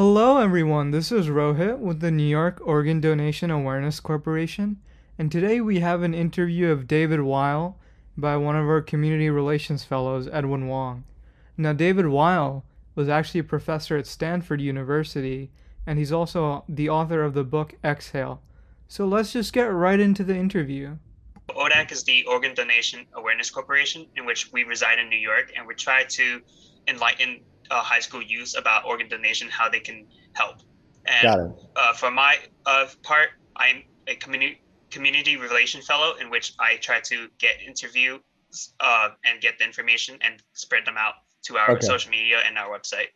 Hello, everyone. This is Rohit with the New York Organ Donation Awareness Corporation, and today we have an interview of David Weill by one of our community relations fellows, Edwin Wong. Now, David Weill was actually a professor at Stanford University, and he's also the author of the book Exhale. So let's just get right into the interview. ODAC is the Organ Donation Awareness Corporation, in which we reside in New York, and we try to enlighten uh, high school youth about organ donation, how they can help. And Got it. Uh, for my uh, part, I'm a community community relation fellow, in which I try to get interview uh, and get the information and spread them out to our Okay. social media and our website.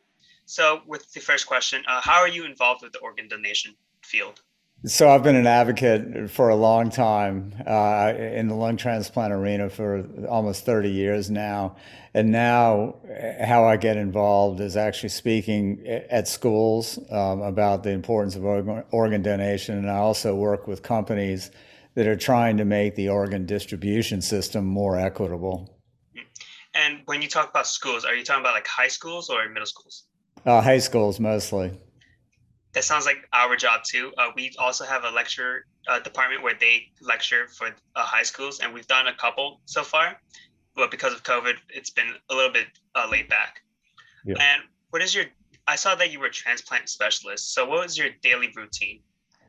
So, with the first question, uh, how are you involved with the organ donation field? So I've been an advocate for a long time uh, in the lung transplant arena for almost 30 years now. And now, uh, how I get involved is actually speaking at schools um, about the importance of organ, organ donation. And I also work with companies that are trying to make the organ distribution system more equitable. And when you talk about schools, are you talking about like high schools or middle schools? Uh, high schools mostly. That sounds like our job too. Uh, we also have a lecture uh, department where they lecture for uh, high schools, and we've done a couple so far. But because of COVID, it's been a little bit uh, laid back. Yeah. And what is your? I saw that you were a transplant specialist. So what was your daily routine?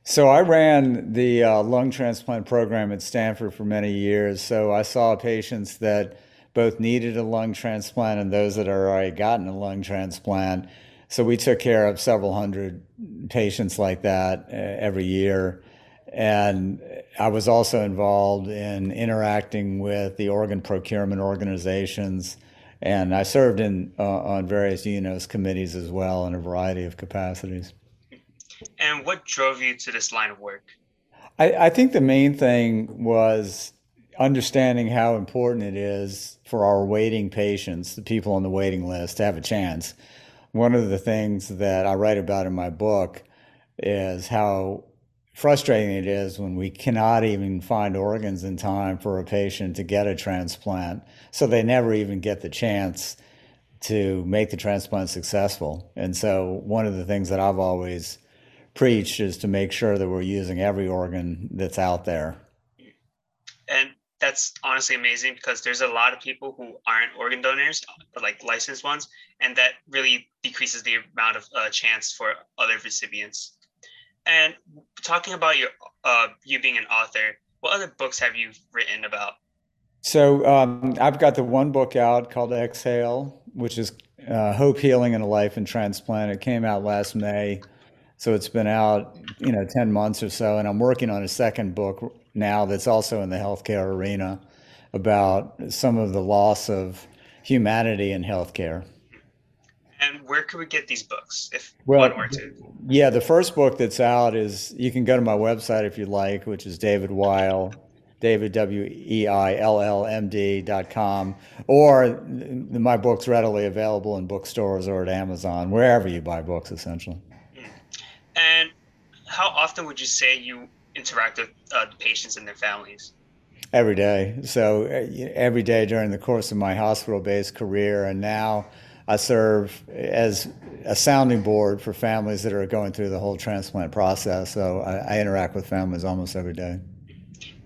So I ran the uh, lung transplant program at Stanford for many years. So I saw patients that both needed a lung transplant and those that are already gotten a lung transplant. So we took care of several hundred patients like that uh, every year. And I was also involved in interacting with the organ procurement organizations. And I served in uh, on various UNOS committees as well in a variety of capacities. And what drove you to this line of work? I, I think the main thing was understanding how important it is for our waiting patients, the people on the waiting list, to have a chance. One of the things that I write about in my book is how frustrating it is when we cannot even find organs in time for a patient to get a transplant. So they never even get the chance to make the transplant successful. And so, one of the things that I've always preached is to make sure that we're using every organ that's out there. And that's honestly amazing because there's a lot of people who aren't organ donors, but like licensed ones, and that really decreases the amount of uh, chance for other recipients. And talking about your uh, you being an author, what other books have you written about? So um, I've got the one book out called Exhale, which is uh, Hope, Healing, and a Life in Transplant. It came out last May, so it's been out, you know, ten months or so, and I'm working on a second book now that's also in the healthcare arena about some of the loss of humanity in healthcare. And where could we get these books, if Well, one or two? Yeah, the first book that's out is you can go to my website if you'd like, which is David Weill, David W E I L L M D dot com, or th- my book's readily available in bookstores or at Amazon, wherever you buy books, essentially. And how often would you say you interact with uh, patients and their families? Every day. So uh, every day during the course of my hospital-based career, and now I serve as a sounding board for families that are going through the whole transplant process. So I, I interact with families almost every day.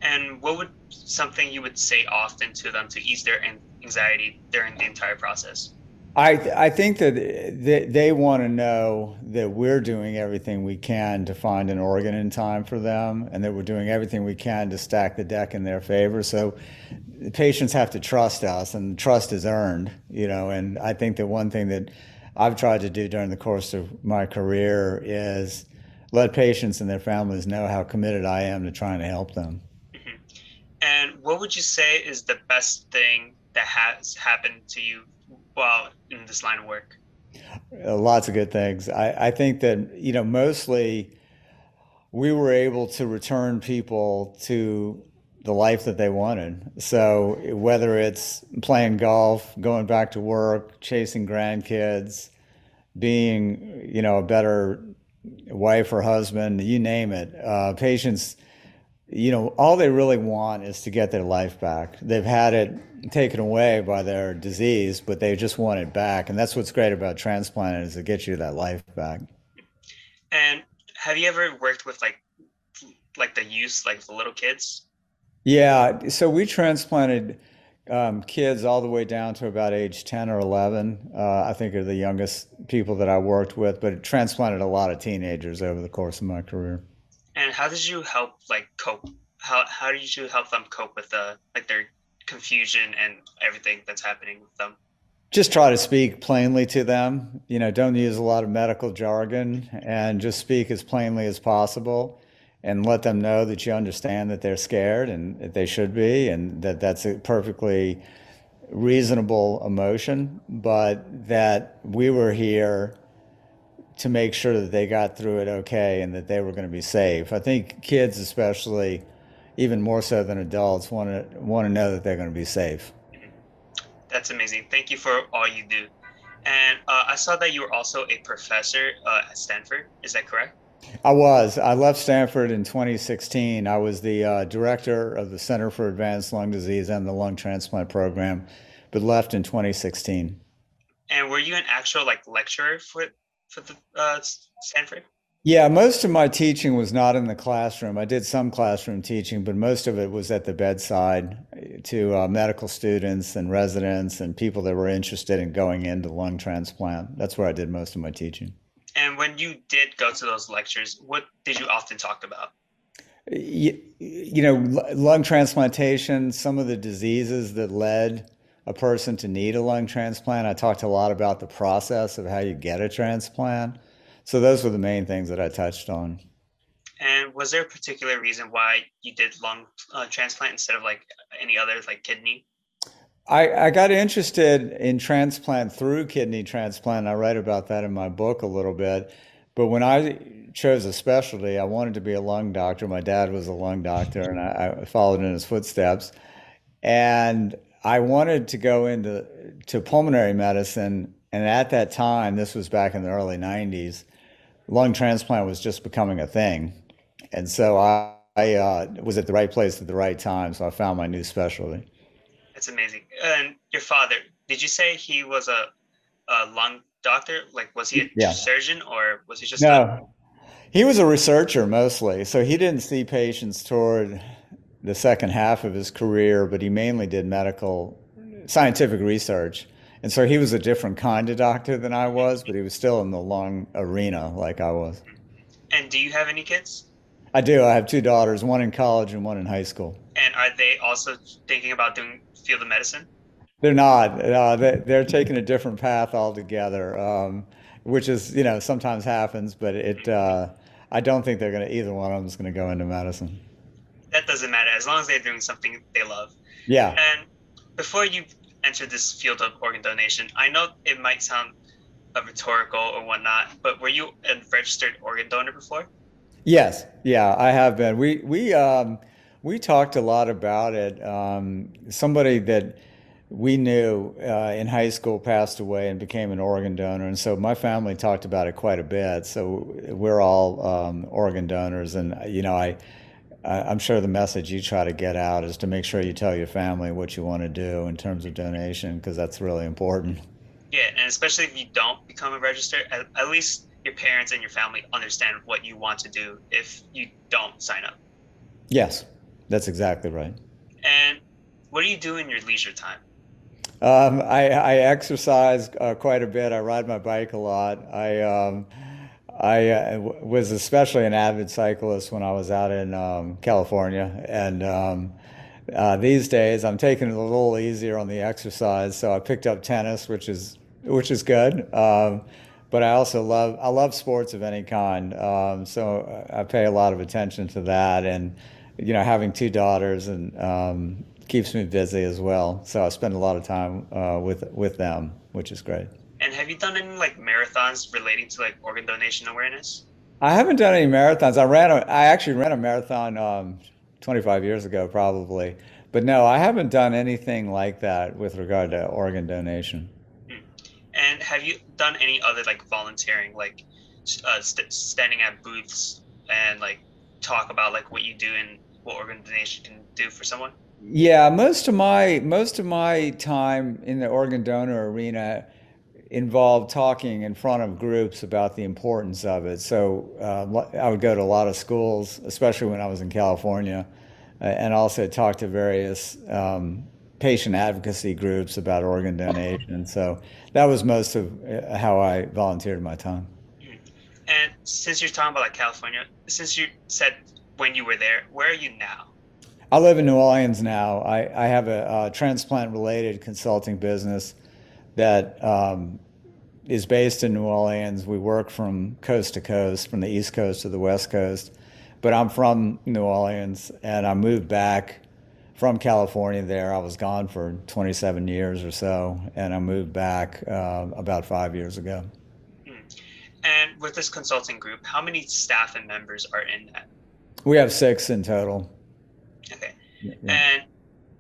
And what would something you would say often to them to ease their anxiety during the entire process? I I think that they, they want to know that we're doing everything we can to find an organ in time for them, and that we're doing everything we can to stack the deck in their favor. So the patients have to trust us, and trust is earned, you know. And I think that one thing that I've tried to do during the course of my career is let patients and their families know how committed I am to trying to help them. Mm-hmm. And what would you say is the best thing that has happened to you while in this line of work? Uh, lots of good things. I, I think that, you know, mostly we were able to return people to the life that they wanted. So whether it's playing golf, going back to work, chasing grandkids, being, you know, a better wife or husband, you name it, uh, patients, you know, all they really want is to get their life back. They've had it taken away by their disease, but they just want it back. And that's what's great about transplant is it gets you that life back. And have you ever worked with like like the youth, like the little kids? Yeah, so we transplanted um, kids all the way down to about age 10 or 11. Uh, I think are the youngest people that I worked with, but it transplanted a lot of teenagers over the course of my career. And how did you help like cope? How how did you help them cope with the like their confusion and everything that's happening with them? Just try to speak plainly to them. You know, don't use a lot of medical jargon and just speak as plainly as possible and let them know that you understand that they're scared and that they should be and that that's a perfectly reasonable emotion, but that we were here to make sure that they got through it okay and that they were going to be safe. I think kids, especially, even more so than adults, want to want to know that they're going to be safe. That's amazing. Thank you for all you do. And uh, I saw that you were also a professor uh, at Stanford. Is that correct? I was. I left Stanford in 2016. I was the uh, director of the Center for Advanced Lung Disease and the Lung Transplant Program, but left in 2016. And were you an actual like lecturer for for the uh, Stanford? Yeah, most of my teaching was not in the classroom. I did some classroom teaching, but most of it was at the bedside to uh, medical students and residents and people that were interested in going into lung transplant. That's where I did most of my teaching. And when you did go to those lectures, what did you often talk about? You, you know, lung transplantation, some of the diseases that led a person to need a lung transplant. I talked a lot about the process of how you get a transplant. So those were the main things that I touched on. And was there a particular reason why you did lung uh, transplant instead of like any other like kidney? I, I got interested in transplant through kidney transplant. I write about that in my book a little bit. But when I chose a specialty, I wanted to be a lung doctor. My dad was a lung doctor, and I, I followed in his footsteps. And I wanted to go into to pulmonary medicine. And at that time, this was back in the early 90s, lung transplant was just becoming a thing. And so I, I uh, was at the right place at the right time. So I found my new specialty. That's amazing. And your father, did you say he was a, a lung doctor? Like, was he a yeah. surgeon or was he just? No, a- he was a researcher mostly. So he didn't see patients toward the second half of his career, but he mainly did medical scientific research. And so he was a different kind of doctor than I was, but he was still in the lung arena like I was. And do you have any kids? I do. I have two daughters, one in college and one in high school. And are they also thinking about doing field of medicine? They're not. Uh, they, are taking a different path altogether, um, which is you know sometimes happens, but it. Uh, I don't think they're going to either one of them is going to go into medicine. That doesn't matter as long as they're doing something they love. Yeah. And before you enter this field of organ donation, I know it might sound a rhetorical or whatnot, but were you a registered organ donor before? Yes. Yeah, I have been. We we. Um, we talked a lot about it. Um, somebody that we knew uh, in high school passed away and became an organ donor, and so my family talked about it quite a bit. So we're all um, organ donors, and you know, I, I'm sure the message you try to get out is to make sure you tell your family what you want to do in terms of donation, because that's really important. Yeah, and especially if you don't become a register, at, at least your parents and your family understand what you want to do if you don't sign up. Yes, that's exactly right. And what do you do in your leisure time? Um, I, I, exercise uh, quite a bit. I ride my bike a lot. I um, I uh, was especially an avid cyclist when I was out in um, California, and um, uh, these days I'm taking it a little easier on the exercise. So I picked up tennis, which is which is good. Um, but I also love I love sports of any kind. Um, so I pay a lot of attention to that and you know, having two daughters and um, keeps me busy as well. So I spend a lot of time uh, with with them, which is great. And have you done any like marathons relating to like organ donation awareness? I haven't done any marathons. I ran a, I actually ran a marathon um, 25 years ago, probably. But no, I haven't done anything like that with regard to organ donation. Hmm. And have you done any other like volunteering, like uh, st- standing at booths and like talk about like what you do and what organization can do for someone? Yeah, most of my most of my time in the organ donor arena involved talking in front of groups about the importance of it. So uh, I would go to a lot of schools, especially when I was in California, uh, and also talk to various um, patient advocacy groups about organ donation. So that was most of uh, how I volunteered my time. And since you're talking about like California, since you said when you were there, where are you now? I live in New Orleans now. I, I have a, a transplant related consulting business that um, is based in New Orleans. We work from coast to coast, from the East Coast to the West Coast. But I'm from New Orleans and I moved back from California there. I was gone for 27 years or so, and I moved back uh, about five years ago. Hmm. And with this consulting group, how many staff and members are in that? We have six in total. Okay. Yeah. And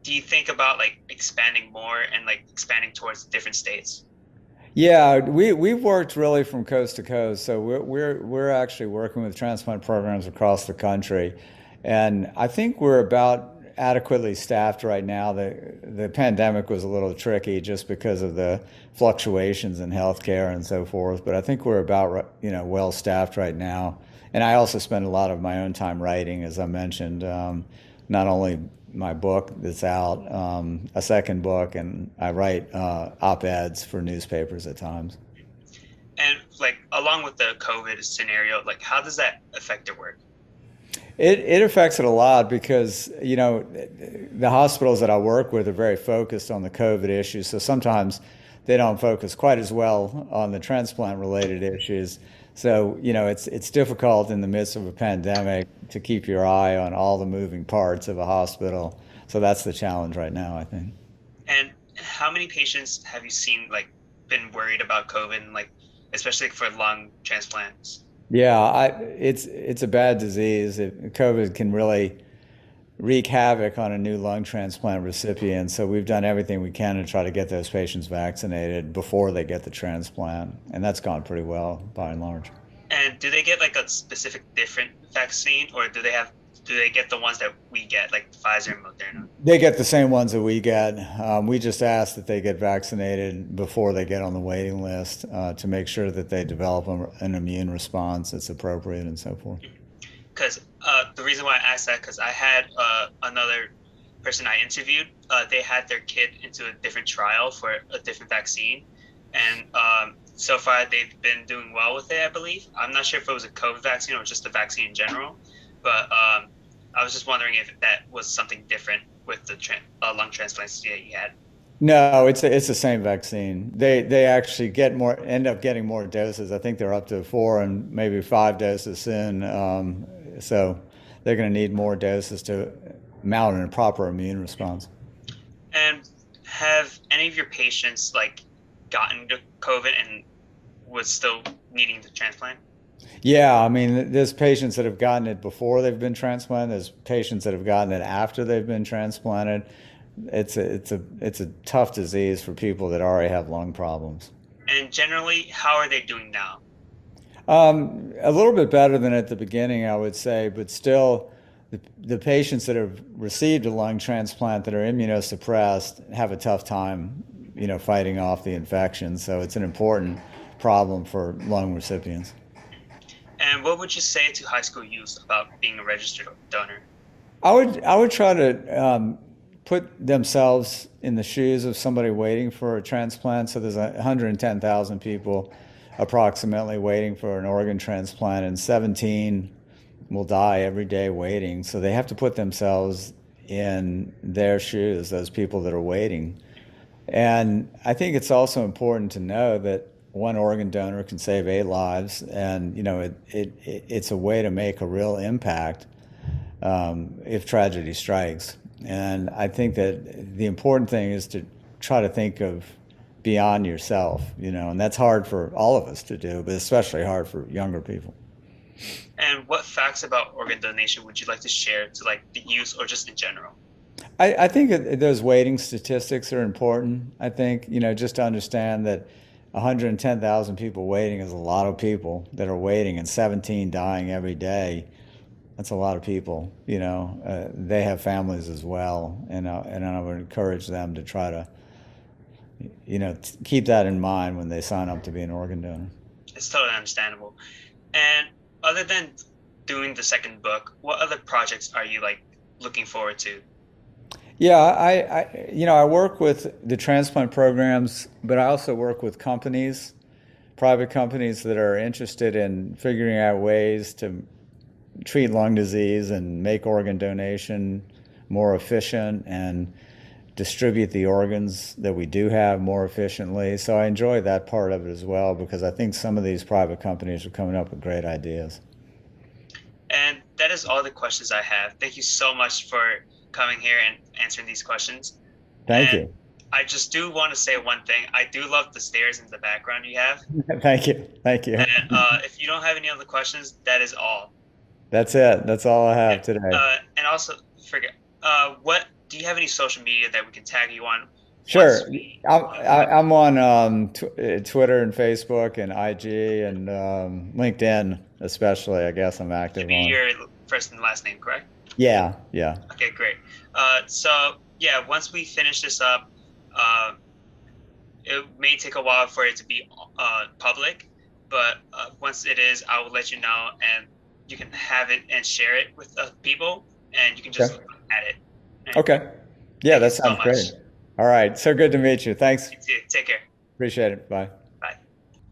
do you think about like expanding more and like expanding towards different states? Yeah, we we've worked really from coast to coast. So we're we're we're actually working with transplant programs across the country, and I think we're about adequately staffed right now. The the pandemic was a little tricky just because of the fluctuations in healthcare and so forth. But I think we're about you know well staffed right now. And I also spend a lot of my own time writing, as I mentioned. Um, not only my book that's out, um, a second book, and I write uh, op eds for newspapers at times. And like along with the COVID scenario, like how does that affect your work? It, it affects it a lot because you know the hospitals that I work with are very focused on the COVID issues. So sometimes they don't focus quite as well on the transplant related issues. So you know it's it's difficult in the midst of a pandemic to keep your eye on all the moving parts of a hospital. So that's the challenge right now, I think. And how many patients have you seen like been worried about COVID, like especially for lung transplants? Yeah, I, it's it's a bad disease. It, COVID can really wreak havoc on a new lung transplant recipient. So we've done everything we can to try to get those patients vaccinated before they get the transplant, and that's gone pretty well by and large. And do they get like a specific different vaccine, or do they have do they get the ones that we get, like Pfizer and Moderna? They get the same ones that we get. Um, we just ask that they get vaccinated before they get on the waiting list uh, to make sure that they develop an immune response that's appropriate and so forth. Because uh, the reason why I asked that, because I had uh, another person I interviewed, uh, they had their kid into a different trial for a different vaccine, and um, so far they've been doing well with it. I believe. I'm not sure if it was a COVID vaccine or just a vaccine in general, but um, I was just wondering if that was something different with the tra- uh, lung transplants that you had. No, it's a, it's the same vaccine. They they actually get more, end up getting more doses. I think they're up to four and maybe five doses in, Um, so they're going to need more doses to mount a proper immune response. And have any of your patients like gotten to COVID and was still needing the transplant? Yeah, I mean, there's patients that have gotten it before they've been transplanted. There's patients that have gotten it after they've been transplanted. It's a it's a it's a tough disease for people that already have lung problems. And generally, how are they doing now? Um, a little bit better than at the beginning, I would say, but still, the, the patients that have received a lung transplant that are immunosuppressed have a tough time, you know, fighting off the infection. So it's an important problem for lung recipients. And what would you say to high school youth about being a registered donor? I would I would try to um, put themselves in the shoes of somebody waiting for a transplant. So there's 110,000 people approximately waiting for an organ transplant, and 17 will die every day waiting. So they have to put themselves in their shoes, those people that are waiting. And I think it's also important to know that one organ donor can save eight lives, and you know it, it, it it's a way to make a real impact um, if tragedy strikes. And I think that the important thing is to try to think of beyond yourself, you know, and that's hard for all of us to do, but especially hard for younger people. And what facts about organ donation would you like to share to like the youth or just in general? I, I think those waiting statistics are important. I think, you know, just to understand that 110,000 people waiting is a lot of people that are waiting and 17 dying every day. That's a lot of people, you know. Uh, they have families as well, and uh, and I would encourage them to try to you know, keep that in mind when they sign up to be an organ donor. It's totally understandable. And other than doing the second book, what other projects are you like looking forward to? Yeah, I, I, you know I work with the transplant programs, but I also work with companies, private companies that are interested in figuring out ways to treat lung disease and make organ donation more efficient and distribute the organs that we do have more efficiently. So I enjoy that part of it as well because I think some of these private companies are coming up with great ideas. And that is all the questions I have. Thank you so much for coming here and answering these questions. Thank and you. I just do want to say one thing. I do love the stairs in the background you have. Thank you. Thank you. And uh, if you don't have any other questions, that is all. That's it. That's all I have and, today. Uh, and also, forget. Uh, what do you have any social media that we can tag you on? Sure. We, I'm, I'm on um, tw- uh, Twitter and Facebook and IG and um, LinkedIn, especially. I guess I'm active on. Your first and last name, correct? Yeah, yeah. Okay, great. Uh, so yeah, once we finish this up, uh, it may take a while for it to be uh, public, but uh, once it is, I will let you know, and you can have it and share it with people, and you can just okay. look at it. Okay. Yeah, that sounds so great. All right. So good to meet you. Thanks. You too. Take care. Appreciate it. Bye. Bye.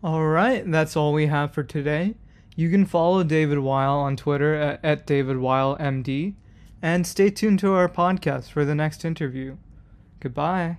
All right. That's all we have for today. You can follow David Weill on Twitter at, at DavidWeillMD and stay tuned to our podcast for the next interview. Goodbye.